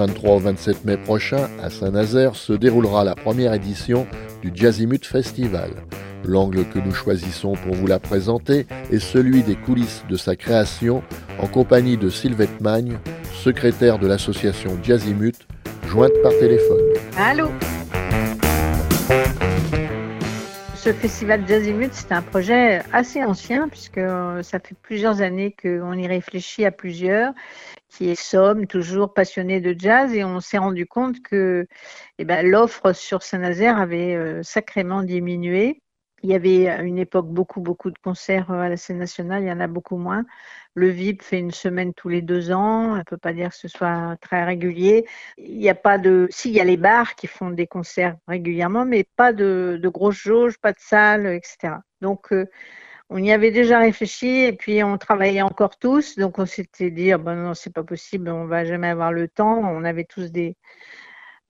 jours du 23 au 27 mai prochain, à Saint-Nazaire, se déroulera la première édition du Jazzimut Festival. L'angle que nous choisissons pour vous la présenter est celui des coulisses de sa création en compagnie de Sylvette Magne, secrétaire de l'association Jazzimut, jointe par téléphone. Allô? Ce festival Jazzimut, c'est un projet assez ancien puisque euh, ça fait plusieurs années qu'on y réfléchit à plusieurs, qui sommes toujours passionnés de jazz et on s'est rendu compte que eh ben, l'offre sur Saint-Nazaire avait euh, sacrément diminué. Il y avait à une époque beaucoup, beaucoup de concerts euh, à la scène nationale, il y en a beaucoup moins. Le VIP fait une semaine tous les deux ans, on ne peut pas dire que ce soit très régulier. Il n'y a pas de. Si, il y a les bars qui font des concerts régulièrement, mais pas de, grosses jauges, pas de salles, etc. Donc, euh, on y avait déjà réfléchi et puis on travaillait encore tous. Donc, on s'était dit, ah ben non, c'est pas possible, on va jamais avoir le temps. On avait tous des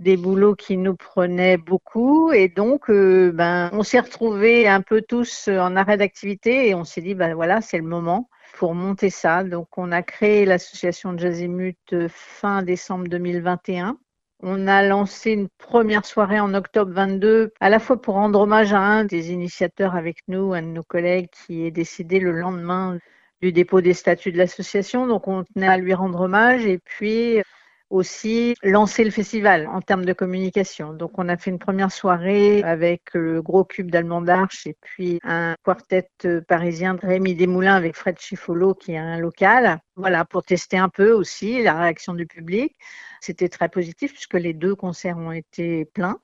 des boulots qui nous prenaient beaucoup. Et donc euh, ben on s'est retrouvés un peu tous en arrêt d'activité et on s'est dit ben voilà c'est le moment pour monter ça. Donc on a créé l'association Jazzimut euh, fin décembre 2021 on a lancé une première soirée en octobre 22, à la fois pour rendre hommage à un des initiateurs avec nous, un de nos collègues qui est décédé le lendemain du dépôt des statuts de l'association. Donc on tenait à lui rendre hommage. Et puis aussi lancer le festival en termes de communication. Donc on a fait une première soirée avec le gros cube d'Allemand d'Arche et puis un quartet parisien de Rémi Desmoulins avec Fred Chifolo qui est un local. Voilà, pour tester un peu aussi la réaction du public. C'était très positif puisque les deux concerts ont été pleins.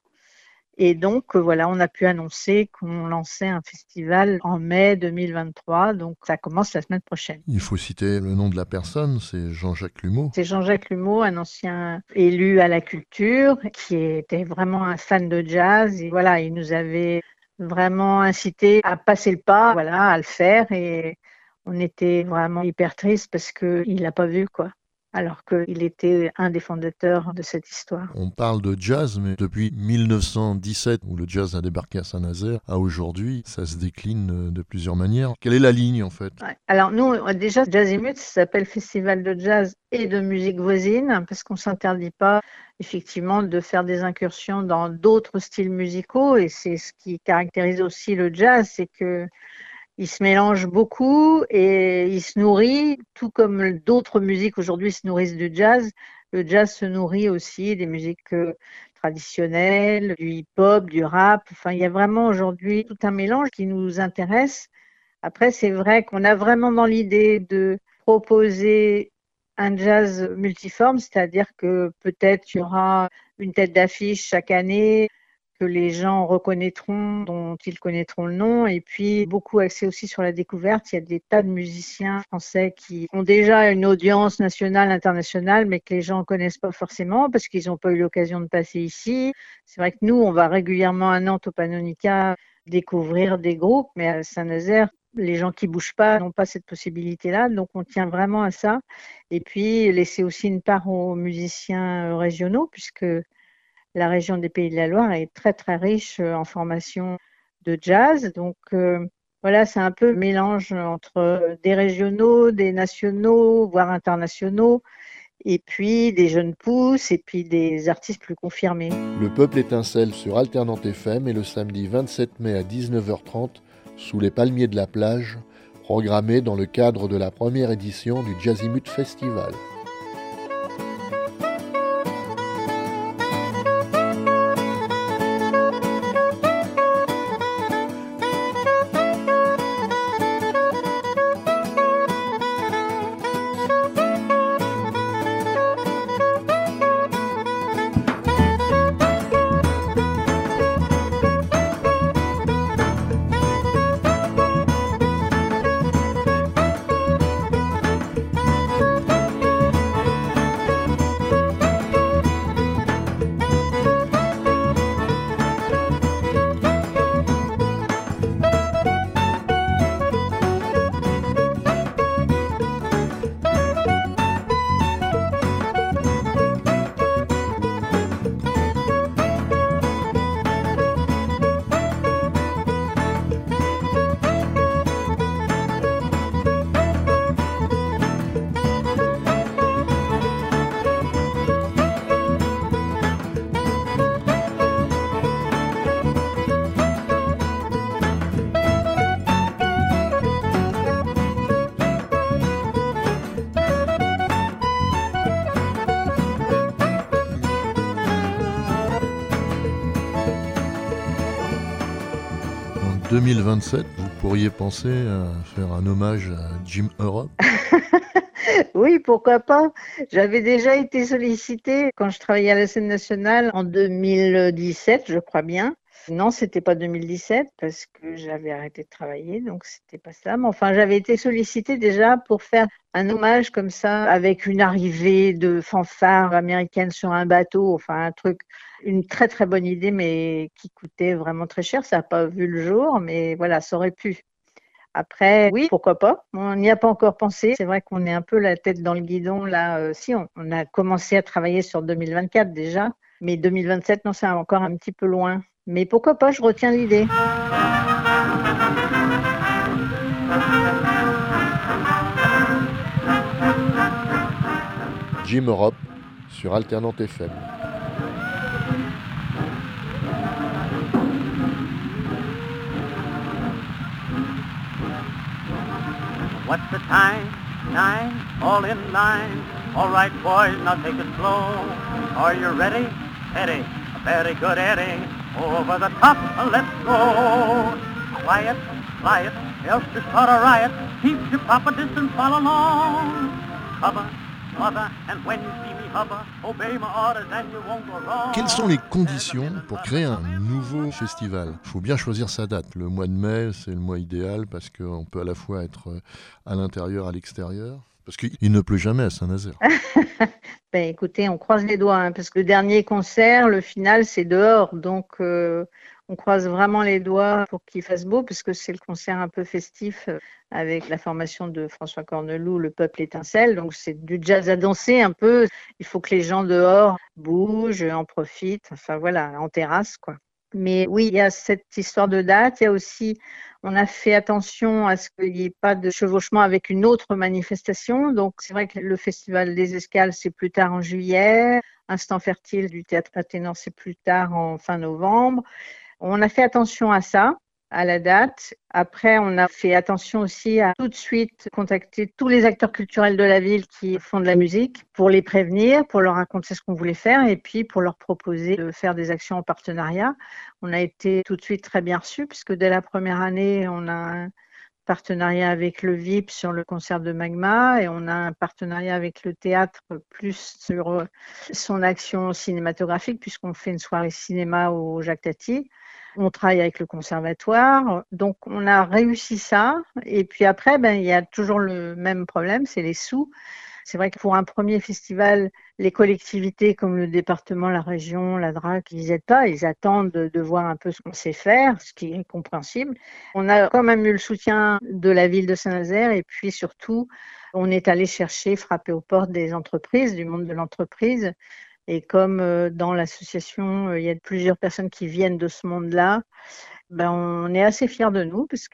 Et donc, euh, voilà, on a pu annoncer qu'on lançait un festival en mai 2023. Donc, ça commence la semaine prochaine. Il faut citer le nom de la personne, c'est Jean-Jacques Lumeau. C'est Jean-Jacques Lumeau, un ancien élu à la culture, qui était vraiment un fan de jazz. Et voilà, il nous avait vraiment incité à passer le pas, voilà, à le faire. Et on était vraiment hyper triste parce qu'il l'a pas vu, quoi alors qu'il était un des fondateurs de cette histoire. On parle de jazz, mais depuis 1917, où le jazz a débarqué à Saint-Nazaire, à aujourd'hui, ça se décline de plusieurs manières. Quelle est la ligne en fait? Alors nous, déjà, Jazzimut, ça s'appelle Festival de jazz et de musique voisine, parce qu'on ne s'interdit pas effectivement de faire des incursions dans d'autres styles musicaux, et c'est ce qui caractérise aussi le jazz, c'est que il se mélange beaucoup et il se nourrit, tout comme d'autres musiques aujourd'hui se nourrissent du jazz. Le jazz se nourrit aussi des musiques euh, traditionnelles, du hip-hop, du rap. Enfin, il y a vraiment aujourd'hui tout un mélange qui nous intéresse. Après, c'est vrai qu'on a vraiment dans l'idée de proposer un jazz multiforme, c'est-à-dire que peut-être il y aura une tête d'affiche chaque année, que les gens reconnaîtront, dont ils connaîtront le nom, et puis beaucoup axé aussi sur la découverte. Il y a des tas de musiciens français qui ont déjà une audience nationale, internationale, mais que les gens ne connaissent pas forcément parce qu'ils n'ont pas eu l'occasion de passer ici. C'est vrai que nous, on va régulièrement à Nantes au Panonica découvrir des groupes, mais à Saint-Nazaire, les gens qui bougent pas n'ont pas cette possibilité-là, donc on tient vraiment à ça. Et puis laisser aussi une part aux musiciens régionaux, puisque la région des Pays de la Loire est très très riche euh, en formation de jazz. Donc euh, voilà, c'est un peu mélange entre des régionaux, des nationaux, voire internationaux, et puis des jeunes pousses, et puis des artistes plus confirmés. Le peuple étincelle sur Alternante FM et le samedi 27 mai à 19h30 sous les palmiers de la plage, programmé dans le cadre de la première édition du Jazzimut Festival. 2027, vous pourriez penser à faire un hommage à Jim Europe Oui, pourquoi pas. J'avais déjà été sollicitée quand je travaillais à la scène nationale en 2017, je crois bien. Non, c'était pas 2017 parce que j'avais arrêté de travailler, donc c'était pas ça. Mais enfin, j'avais été sollicitée déjà pour faire un hommage comme ça avec une arrivée de fanfare américaine sur un bateau, enfin un truc, une très très bonne idée, mais qui coûtait vraiment très cher. Ça n'a pas vu le jour, mais voilà, ça aurait pu. Après, oui, pourquoi pas? On n'y a pas encore pensé. C'est vrai qu'on est un peu la tête dans le guidon là. Euh, si, on, on, a commencé à travailler sur 2024 déjà, mais 2027, non, c'est encore un petit peu loin. Mais pourquoi pas, je retiens l'idée. Jim Europe sur Alternante FM. What's the time? Nine, all in line. All right, boys, now take it slow. Are you ready? Eddie, very good, Eddie. Over the top, uh, let's go. Quiet, quiet, else to start a riot. Keep your proper distance, follow along. Cover, mother, and when you see Quelles sont les conditions pour créer un nouveau festival? Il faut bien choisir sa date. Le mois de mai, c'est le mois idéal parce qu'on peut à la fois être à l'intérieur, à l'extérieur. Parce qu'il ne pleut jamais à Saint-Nazaire. ben, écoutez, on croise les doigts, hein, parce que le dernier concert, le final, c'est dehors. Donc, euh, on croise vraiment les doigts pour qu'il fasse beau, parce que c'est le concert un peu festif euh, avec la formation de François Corneloup, Le Peuple étincelle. Donc, c'est du jazz à danser un peu. Il faut que les gens dehors bougent, en profitent. Enfin, voilà, en terrasse, quoi. Mais oui, il y a cette histoire de date. Il y a aussi, on a fait attention à ce qu'il n'y ait pas de chevauchement avec une autre manifestation. Donc, c'est vrai que le Festival des Escales, c'est plus tard en juillet. Instant fertile du théâtre Athénor, c'est plus tard en fin novembre. On a fait attention à ça à la date. Après, on a fait attention aussi à tout de suite contacter tous les acteurs culturels de la ville qui font de la musique pour les prévenir, pour leur raconter ce qu'on voulait faire et puis pour leur proposer de faire des actions en partenariat. On a été tout de suite très bien reçus puisque dès la première année, on a un partenariat avec le VIP sur le concert de Magma et on a un partenariat avec le théâtre plus sur son action cinématographique puisqu'on fait une soirée cinéma au Jacques Tati. On travaille avec le conservatoire. Donc, on a réussi ça. Et puis après, ben, il y a toujours le même problème, c'est les sous. C'est vrai que pour un premier festival, les collectivités comme le département, la région, la DRAC, ils n'aident pas. Ils attendent de, voir un peu ce qu'on sait faire, ce qui est compréhensible. On a quand même eu le soutien de la ville de Saint-Nazaire et puis surtout, on est allé chercher, frapper aux portes des entreprises, du monde de l'entreprise, et comme euh, dans l'association, euh, il y a plusieurs personnes qui viennent de ce monde-là, ben, on est assez fiers de nous parce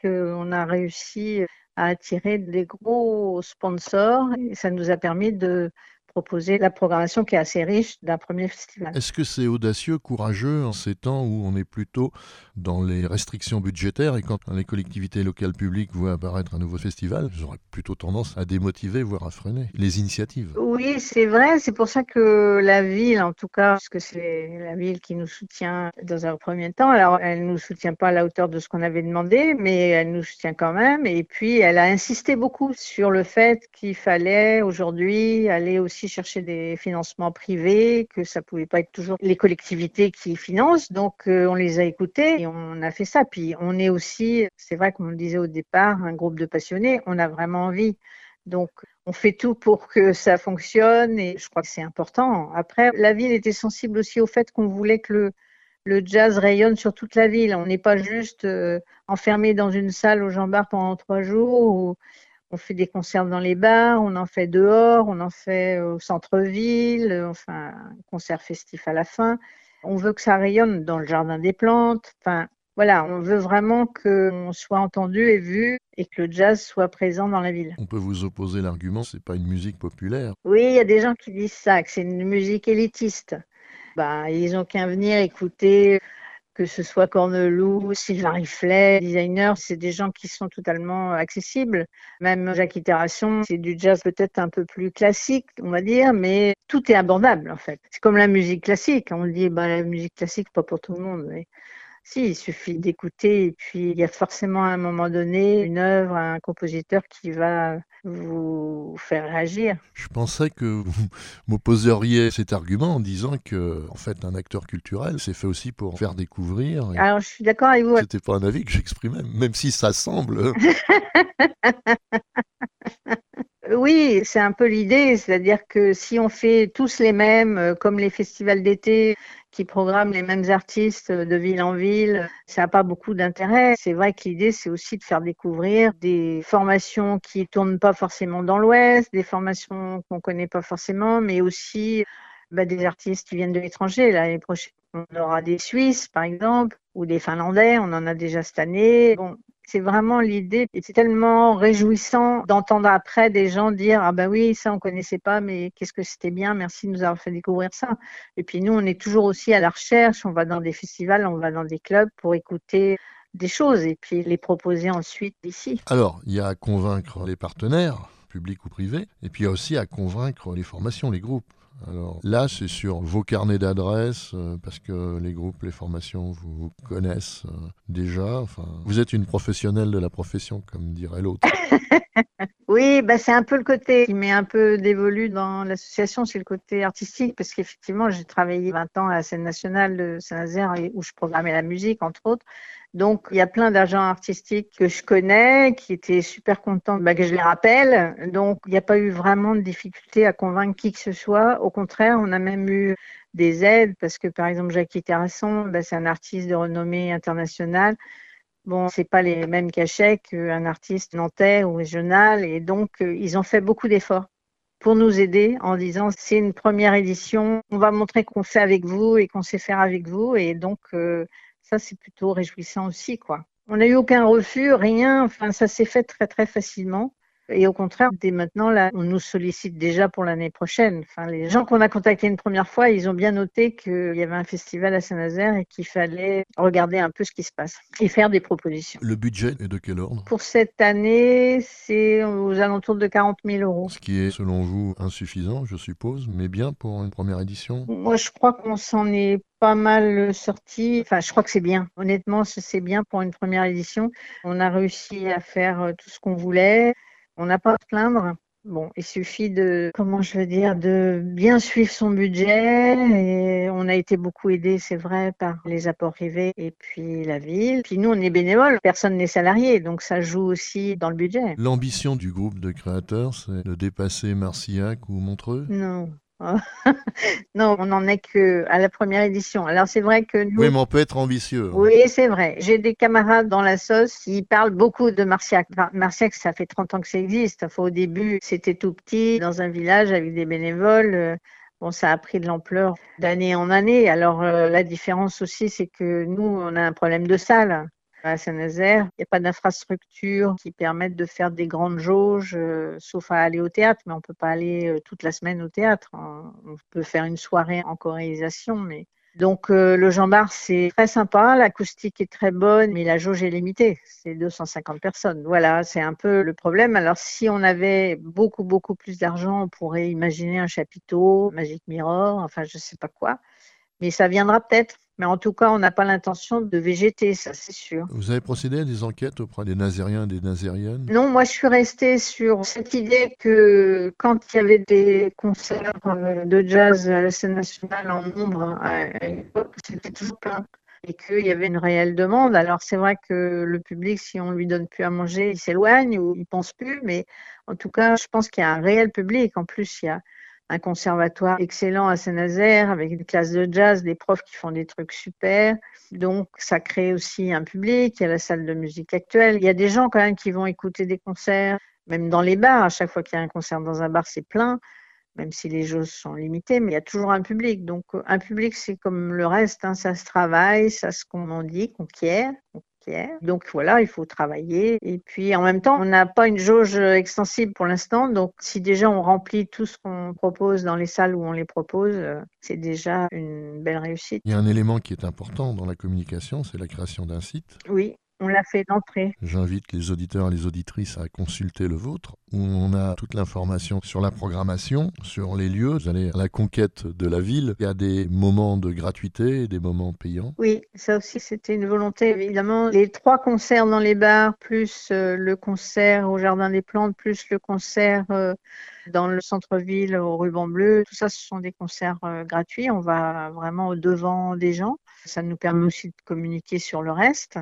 a réussi à attirer des gros sponsors et ça nous a permis de proposer la programmation qui est assez riche d'un premier festival. Est-ce que c'est audacieux, courageux en ces temps où on est plutôt dans les restrictions budgétaires et quand les collectivités locales publiques voient apparaître un nouveau festival, j'aurais plutôt tendance à démotiver, voire à freiner les initiatives? Oui, c'est vrai. C'est pour ça que la ville, en tout cas, parce que c'est la ville qui nous soutient dans un premier temps, alors elle ne nous soutient pas à la hauteur de ce qu'on avait demandé, mais elle nous soutient quand même. Et puis, elle a insisté beaucoup sur le fait qu'il fallait aujourd'hui aller aussi chercher des financements privés, que ça pouvait pas être toujours les collectivités qui financent. Donc, euh, on les a écoutés et on a fait ça. Puis, on est aussi, c'est vrai, comme on le disait au départ, un groupe de passionnés. On a vraiment envie. Donc, on fait tout pour que ça fonctionne et je crois que c'est important. Après, la ville était sensible aussi au fait qu'on voulait que le, le jazz rayonne sur toute la ville. On n'est pas juste euh, enfermé dans une salle au Jean Bar pendant trois jours. Ou, on fait des concerts dans les bars, on en fait dehors, on en fait au centre-ville, enfin, un concert festif à la fin. On veut que ça rayonne dans le jardin des plantes. Enfin, voilà, on veut vraiment qu'on soit entendu et vu et que le jazz soit présent dans la ville. On peut vous opposer l'argument, c'est pas une musique populaire. Oui, il y a des gens qui disent ça, que c'est une musique élitiste. Bah, ils ont qu'à venir écouter que ce soit Corneloup, Sylvain Riflet, designer, c'est des gens qui sont totalement accessibles. Même Jacques Itération, c'est du jazz peut-être un peu plus classique, on va dire, mais tout est abordable en fait. C'est comme la musique classique. On dit, bah, la musique classique, pas pour tout le monde. Mais Si, il suffit d'écouter et puis il y a forcément à un moment donné une œuvre, un compositeur qui va vous faire réagir. Je pensais que vous m'opposeriez cet argument en disant que, en fait, un acteur culturel, c'est fait aussi pour faire découvrir. Alors, je suis d'accord avec vous. C'était pas un avis que j'exprimais, même si ça semble. Oui, c'est un peu l'idée, c'est-à-dire que si on fait tous les mêmes, euh, comme les festivals d'été qui programment les mêmes artistes de ville en ville, ça n'a pas beaucoup d'intérêt. C'est vrai que l'idée, c'est aussi de faire découvrir des formations qui tournent pas forcément dans l'Ouest, des formations qu'on connaît pas forcément, mais aussi bah, des artistes qui viennent de l'étranger. L'année prochaine, on aura des Suisses, par exemple, ou des Finlandais, on en a déjà cette année. C'est vraiment l'idée. Et c'est tellement réjouissant d'entendre après des gens dire Ah ben oui, ça on connaissait pas, mais qu'est-ce que c'était bien, merci de nous avoir fait découvrir ça. Et puis nous, on est toujours aussi à la recherche, on va dans des festivals, on va dans des clubs pour écouter des choses et puis les proposer ensuite ici. Alors, il y a à convaincre les partenaires, publics ou privés, et puis il y a aussi à convaincre les formations, les groupes. Alors là, c'est sur vos carnets d'adresses, euh, parce que les groupes, les formations vous, connaissent euh, déjà. Enfin, vous êtes une professionnelle de la profession, comme dirait l'autre. oui, bah c'est un peu le côté qui m'est un peu dévolu dans l'association, c'est le côté artistique, parce qu'effectivement, j'ai travaillé 20 ans à la scène nationale de Saint-Nazaire, où je programmais la musique, entre autres. Donc, il y a plein d'agents artistiques que je connais, qui étaient super contents bah, que je les rappelle. Donc, il n'y a pas eu vraiment de difficulté à convaincre qui que ce soit. Au contraire, on a même eu des aides parce que, par exemple, Jackie Terrasson, bah, c'est un artiste de renommée internationale. Bon, c'est pas les mêmes cachets qu'un artiste nantais ou régional. Et donc, euh, ils ont fait beaucoup d'efforts pour nous aider en disant c'est une première édition, on va montrer qu'on fait avec vous et qu'on sait faire avec vous. Et donc, euh, ça, c'est plutôt réjouissant aussi, quoi. On n'a eu aucun refus, rien. Enfin, ça s'est fait très, très facilement. Et au contraire, dès maintenant, là, on nous sollicite déjà pour l'année prochaine. Enfin, les gens qu'on a contactés une première fois, ils ont bien noté qu'il y avait un festival à Saint-Nazaire et qu'il fallait regarder un peu ce qui se passe et faire des propositions. Le budget est de quel ordre? Pour cette année, c'est aux alentours de 40 000 euros. Ce qui est, selon vous, insuffisant, je suppose, mais bien pour une première édition? Moi, je crois qu'on s'en est pas mal sorti. Enfin, je crois que c'est bien. Honnêtement, c'est bien pour une première édition. On a réussi à faire tout ce qu'on voulait. On n'a pas à se plaindre. Bon, il suffit de, comment je veux dire, de bien suivre son budget. Et on a été beaucoup aidé, c'est vrai, par les apports privés et puis la ville. Puis nous, on est bénévoles, personne n'est salarié, donc ça joue aussi dans le budget. L'ambition du groupe de créateurs, c'est de dépasser Marcillac ou Montreux? Non, non, on n'en est que à la première édition. Alors c'est vrai que nous. Oui, mais on peut être ambitieux. Hein. Oui, c'est vrai. J'ai des camarades dans la sauce qui parlent beaucoup de Marciac. Marciac, ça fait 30 ans que ça existe. Enfin, au début, c'était tout petit, dans un village avec des bénévoles. Bon, ça a pris de l'ampleur d'année en année. Alors euh, la différence aussi, c'est que nous, on a un problème de salle à Saint-Nazaire. Il n'y a pas d'infrastructure qui permettent de faire des grandes jauges, euh, sauf à aller au théâtre, mais on ne peut pas aller euh, toute la semaine au théâtre. On peut faire une soirée en chorélisation, mais donc euh, le Jean c'est très sympa, l'acoustique est très bonne, mais la jauge est limitée, c'est 250 personnes. Voilà, c'est un peu le problème. Alors si on avait beaucoup, beaucoup plus d'argent, on pourrait imaginer un chapiteau, Magic Mirror, enfin je sais pas quoi. Mais ça viendra peut-être. Mais en tout cas, on n'a pas l'intention de végéter, ça c'est sûr. Vous avez procédé à des enquêtes auprès des Nazériens et des Nazériennes? Non, moi je suis restée sur cette idée que quand il y avait des concerts euh, de jazz à la scène nationale en nombre, à l'époque, c'était toujours plein et qu'il y avait une réelle demande. Alors c'est vrai que le public, si on lui donne plus à manger, il s'éloigne ou il pense plus, mais en tout cas, je pense qu'il y a un réel public. En plus, il y a un conservatoire excellent à Saint-Nazaire avec des classes de jazz, des profs qui font des trucs super. Donc, ça crée aussi un public. Il y a la salle de musique actuelle. Il y a des gens quand même qui vont écouter des concerts, même dans les bars. À chaque fois qu'il y a un concert dans un bar, c'est plein, même si les jauges sont limitées, mais il y a toujours un public. Donc, un public, c'est comme le reste, hein. ça se travaille, ça se dit, qu'on quiert, donc voilà, il faut travailler. Et puis en même temps, on n'a pas une jauge extensible pour l'instant. Donc si déjà on remplit tout ce qu'on propose dans les salles où on les propose, euh, c'est déjà une belle réussite. Il y a un élément qui est important dans la communication, c'est la création d'un site. Oui, on l'a fait d'entrée. J'invite les auditeurs et les auditrices à consulter le vôtre, où on a toute l'information sur la programmation, sur les lieux. Vous allez à la conquête de la ville. Il y a des moments de gratuité et des moments payants. Oui, ça aussi, c'était une volonté. Évidemment, les trois concerts dans les bars, plus euh, le concert au Jardin des Plantes, plus le concert euh, dans le centre-ville au ruban bleu, tout ça, ce sont des concerts euh, gratuits. On va vraiment au devant des gens. Ça nous permet aussi de communiquer sur le reste.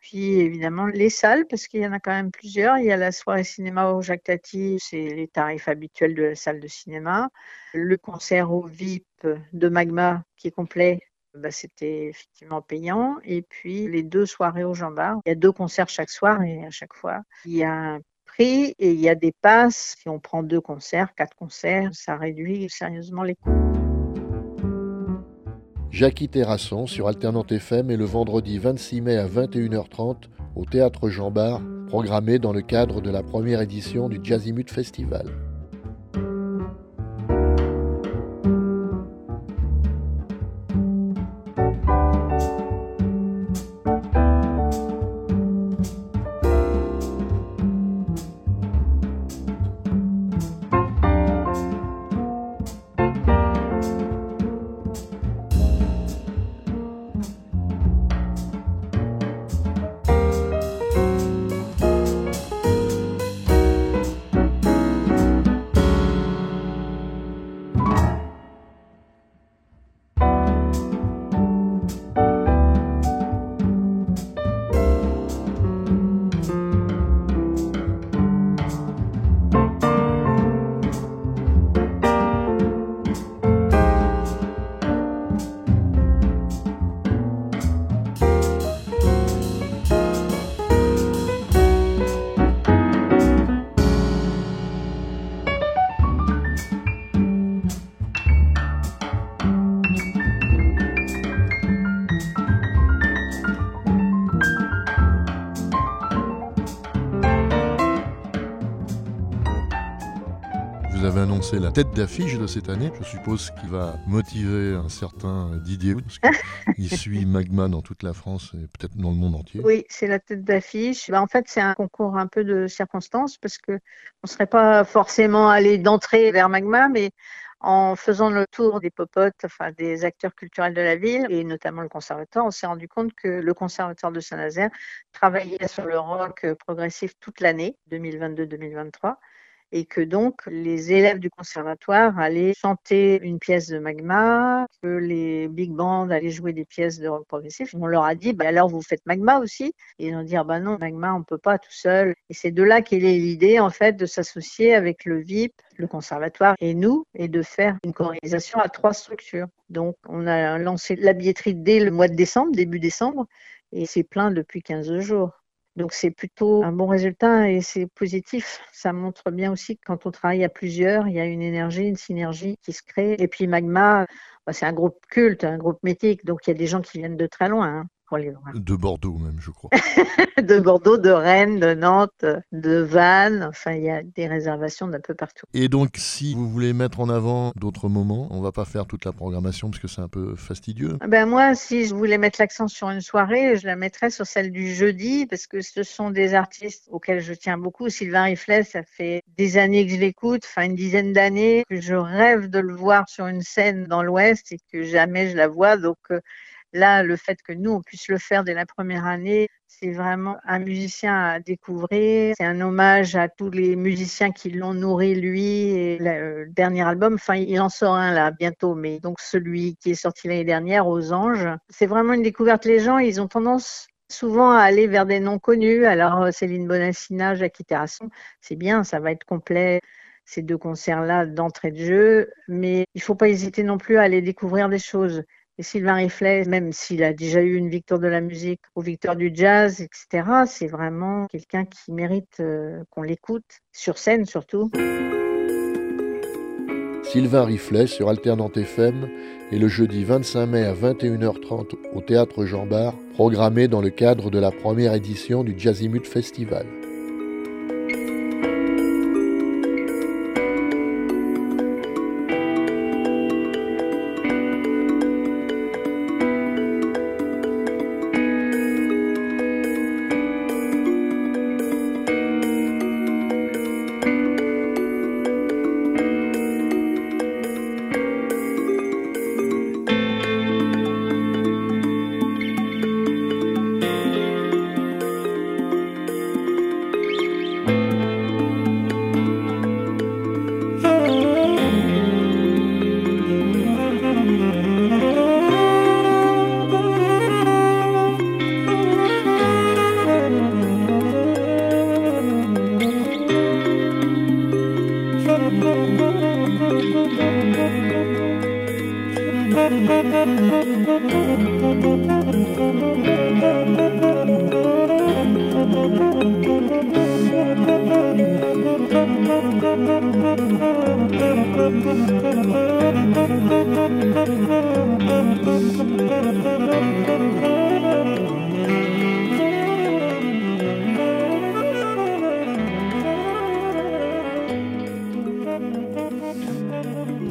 Puis évidemment les salles, parce qu'il y en a quand même plusieurs. Il y a la soirée cinéma au Jacques c'est les tarifs habituels de la salle de cinéma. Le concert au VIP de Magma qui est complet, bah, c'était effectivement payant. Et puis les deux soirées au Jean Bar. Il y a deux concerts chaque soir et à chaque fois, il y a un prix et il y a des passes. Si on prend deux concerts, quatre concerts, ça réduit sérieusement les coûts. Jackie Terrasson sur Alternante FM et le vendredi 26 mai à 21h30 au Théâtre Jean Bar, programmé dans le cadre de la première édition du Jazzimut Festival. La tête d'affiche de cette année. Je suppose qu'il va motiver un certain Didier, parce qu'il suit Magma dans toute la France et peut-être dans le monde entier. Oui, c'est la tête d'affiche. Bah, en fait, c'est un concours un peu de circonstances, parce qu'on ne serait pas forcément allé d'entrée vers Magma, mais en faisant le tour des popotes, enfin des acteurs culturels de la ville, et notamment le conservatoire, on s'est rendu compte que le conservatoire de Saint-Nazaire travaillait sur le rock progressif toute l'année, 2022-2023 et que donc les élèves du conservatoire allaient chanter une pièce de Magma, que les big bands allaient jouer des pièces de rock progressif. On leur a dit, bah alors vous faites Magma aussi? Et ils ont dit, ah bah non, Magma, on peut pas tout seul. Et c'est de là qu'est l'idée, en fait, de s'associer avec le VIP, le conservatoire et nous, et de faire une chorélisation à trois structures. Donc, on a lancé la billetterie dès le mois de décembre, début décembre, et c'est plein depuis 15 jours. Donc c'est plutôt un bon résultat et c'est positif. Ça montre bien aussi que quand on travaille à plusieurs, il y a une énergie, une synergie qui se crée. Et puis Magma, bah, c'est un groupe culte, un groupe mythique, donc il y a des gens qui viennent de très loin. De Bordeaux même, je crois. de Bordeaux, de Rennes, de Nantes, de Vannes. Enfin, il y a des réservations d'un peu partout. Et donc, si vous voulez mettre en avant d'autres moments, on va pas faire toute la programmation parce que c'est un peu fastidieux. Ah ben moi, si je voulais mettre l'accent sur une soirée, je la mettrais sur celle du jeudi parce que ce sont des artistes auxquels je tiens beaucoup. Sylvain Riflet, ça fait des années que je l'écoute, enfin une dizaine d'années que je rêve de le voir sur une scène dans l'Ouest et que jamais je la vois. Donc euh, Là, le fait que nous, on puisse le faire dès la première année, c'est vraiment un musicien à découvrir. C'est un hommage à tous les musiciens qui l'ont nourri, lui, et le dernier album. Enfin, il en sort un là bientôt, mais donc celui qui est sorti l'année dernière, Aux Anges. C'est vraiment une découverte. Les gens, ils ont tendance souvent à aller vers des noms connus. Alors, Céline Bonassina, Jackie Terrasson, c'est bien, ça va être complet ces deux concerts-là d'entrée de jeu, mais il ne faut pas hésiter non plus à aller découvrir des choses. Et Sylvain Riflet, même s'il a déjà eu une victoire de la musique ou victoire du jazz, etc., c'est vraiment quelqu'un qui mérite euh, qu'on l'écoute, sur scène surtout. Sylvain Riflet sur Alternante FM et le jeudi 25 mai à 21h30 au Théâtre Jean Bar, programmé dans le cadre de la première édition du Jazzimut Festival.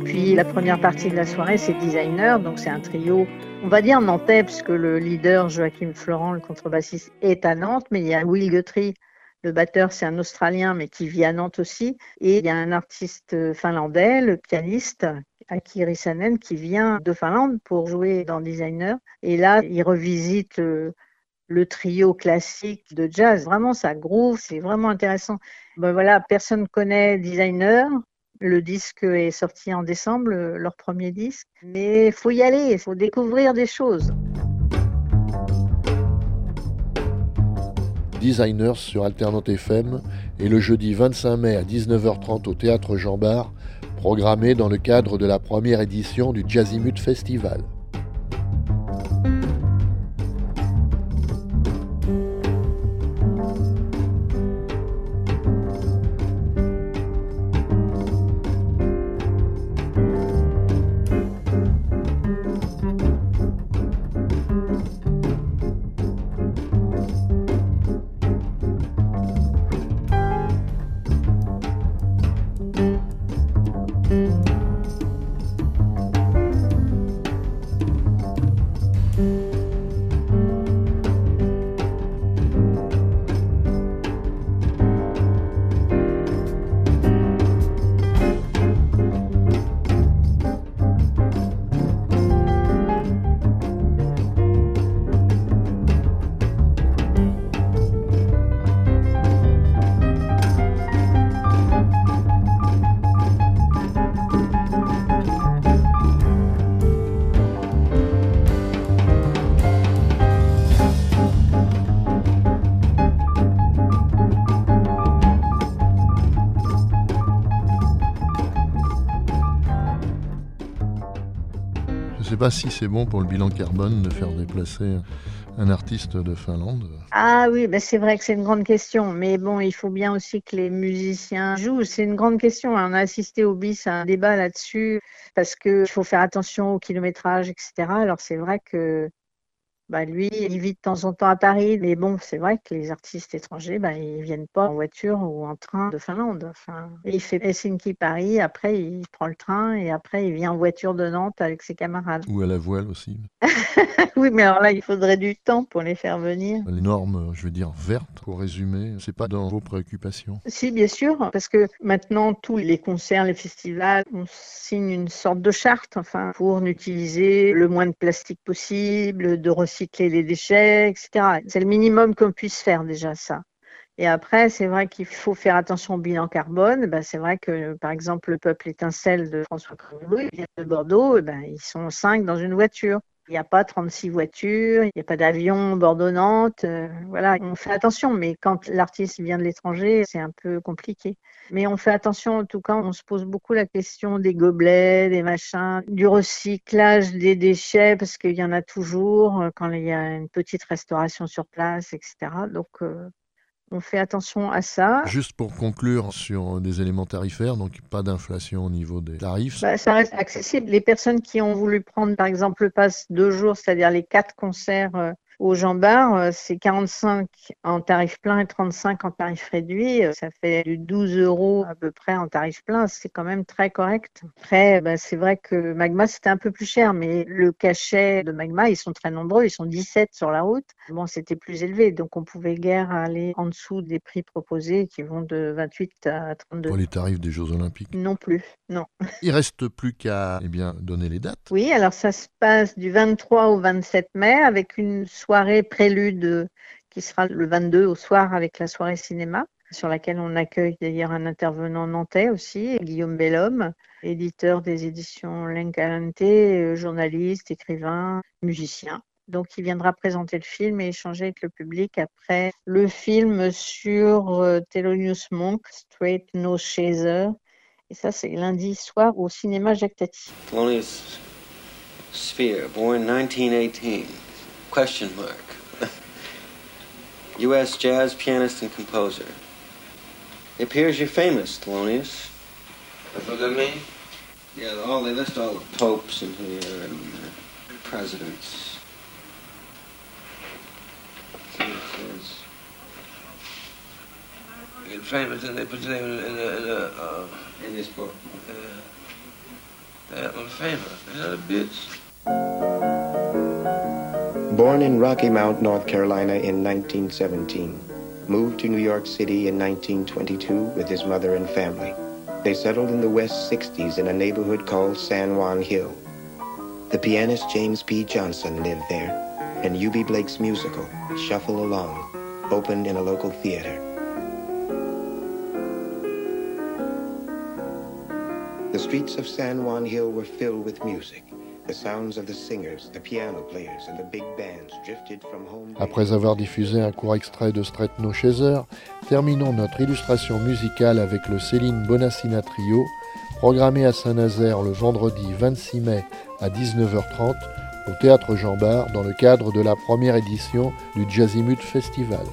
Puis la première partie de la soirée, c'est designer, donc c'est un trio, on va dire nantais, puisque le leader Joachim Florent, le contrebassiste, est à Nantes, mais il y a Will Guthrie, le batteur, c'est un Australien, mais qui vit à Nantes aussi. Et il y a un artiste finlandais, le pianiste, Aki Rissanen, qui vient de Finlande pour jouer dans Designer. Et là, il revisite le, le trio classique de jazz. Vraiment, ça groove, c'est vraiment intéressant. Ben voilà, personne connaît Designer. Le disque est sorti en décembre, leur premier disque. Mais il faut y aller, il faut découvrir des choses. Designers sur Alternante FM et le jeudi 25 mai à 19h30 au théâtre Jean Bart, programmé dans le cadre de la première édition du Jazzimut Festival. Pas si c'est bon pour le bilan carbone de faire déplacer un artiste de Finlande. Ah oui, ben c'est vrai que c'est une grande question. Mais bon, il faut bien aussi que les musiciens jouent. C'est une grande question. On a assisté au BIS à un débat là-dessus parce qu'il faut faire attention au kilométrage, etc. Alors c'est vrai que bah, lui, il vit de temps en temps à Paris, mais bon, c'est vrai que les artistes étrangers, bah, ils viennent pas en voiture ou en train de Finlande. Enfin, il fait Helsinki-Paris, après il prend le train et après il vient en voiture de Nantes avec ses camarades. Ou à la voile aussi. oui, mais alors là, il faudrait du temps pour les faire venir. Les normes, je veux dire, vertes, pour résumer, c'est pas dans vos préoccupations Si, bien sûr, parce que maintenant, tous les concerts, les festivals, on signe une sorte de charte, enfin, pour n'utiliser le moins de plastique possible, de recycler recycler les déchets, etc. C'est le minimum qu'on puisse faire déjà ça. Et après, c'est vrai qu'il faut faire attention au bilan carbone. Ben, c'est vrai que, par exemple, le peuple étincelle de François Crevaux, il vient de Bordeaux, et ben, ils sont cinq dans une voiture. Il n'y a pas 36 voitures, il n'y a pas d'avion Bordeaux-Nantes. Euh, voilà, on fait attention, mais quand l'artiste vient de l'étranger, c'est un peu compliqué. Mais on fait attention, en tout cas, on se pose beaucoup la question des gobelets, des machins, du recyclage des déchets, parce qu'il y en a toujours euh, quand il y a une petite restauration sur place, etc. Donc, euh, on fait attention à ça. Juste pour conclure sur des éléments tarifaires, donc pas d'inflation au niveau des tarifs. Bah, ça reste accessible. Les personnes qui ont voulu prendre par exemple le pass deux jours, c'est-à-dire les quatre concerts euh, au Jean Bar, euh, c'est 45 en tarif plein et 35 en tarif réduit. Euh, ça fait du 12 euros à peu près en tarif plein. C'est quand même très correct. Après, bah, c'est vrai que Magma, c'était un peu plus cher, mais le cachet de Magma, ils sont très nombreux. Ils sont 17 sur la route. Bon, c'était plus élevé. Donc, on pouvait guère aller en dessous des prix proposés qui vont de 28 à 32. Pour les tarifs des Jeux Olympiques Non plus, non. Il reste plus qu'à eh bien, donner les dates. Oui, alors ça se passe du 23 au 27 mai avec une soirée prélude qui sera le 22 au soir avec la soirée cinéma, sur laquelle on accueille d'ailleurs un intervenant nantais aussi, Guillaume Bellhomme, éditeur des éditions L'Encalante, euh, journaliste, écrivain, musicien. Donc, il viendra présenter le film et échanger avec le public après le film sur euh, Thelonious Monk, Straight No Chaser. Et ça, c'est lundi soir au cinéma Jacques Tati. Sphere, born 1918. Question mark. U.S. jazz pianist and composer. It appears you're famous, Thelonious. That's what that mean? Yeah, all they list all the popes in here and uh, presidents. See what. Get famous and they put your name in, in, a, in, a, uh, In this book. uh, that I'm famous. You know a bitch. Born in Rocky Mount, North Carolina in 1917. Moved to New York City in 1922 with his mother and family. They settled in the West 60s in a neighborhood called San Juan Hill. The pianist James P. Johnson lived there, and U.B. Blake's musical, Shuffle Along, opened in a local theater. The streets of San Juan Hill were filled with music. Après avoir diffusé un court extrait de Stretno Chaser, terminons notre illustration musicale avec le Céline Bonassina Trio, programmé à Saint-Nazaire le vendredi 26 mai à 19h30 au Théâtre Jean Bart dans le cadre de la première édition du Jazzimut Festival.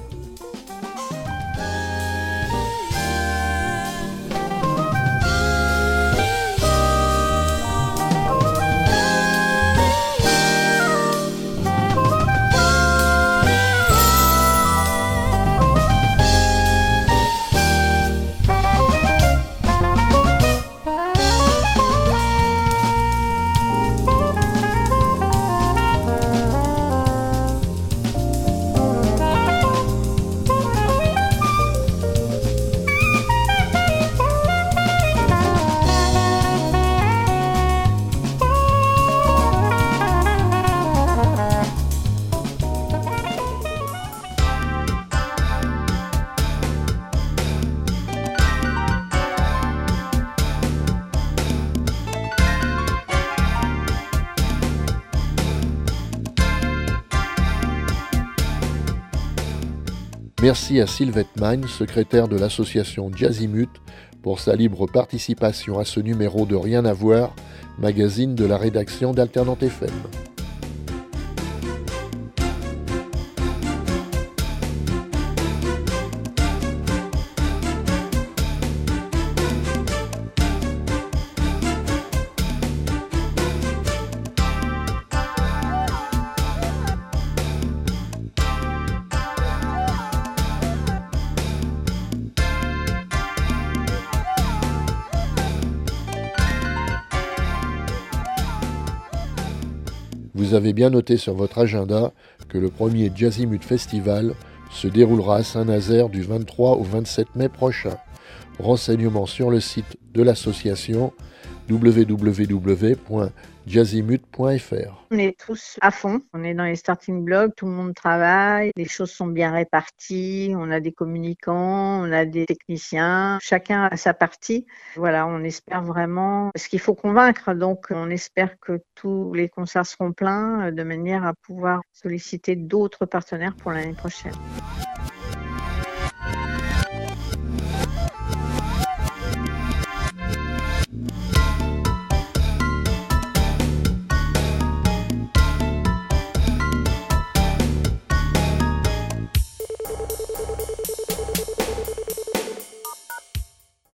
Merci à Sylvette Mine, secrétaire de l'association Jazzimut, pour sa libre participation à ce numéro de Rien à voir, magazine de la rédaction d'Alternante FM. Vous avez bien noté sur votre agenda que le premier Jazzimut Festival se déroulera à Saint-Nazaire du 23 au 27 mai prochain. Renseignements sur le site de l'association On est tous à fond, on est dans les starting blocks, tout le monde travaille, les choses sont bien réparties, on a des communicants, on a des techniciens, chacun a sa partie. Voilà, on espère vraiment, parce qu'il faut convaincre, donc on espère que tous les concerts seront pleins de manière à pouvoir solliciter d'autres partenaires pour l'année prochaine.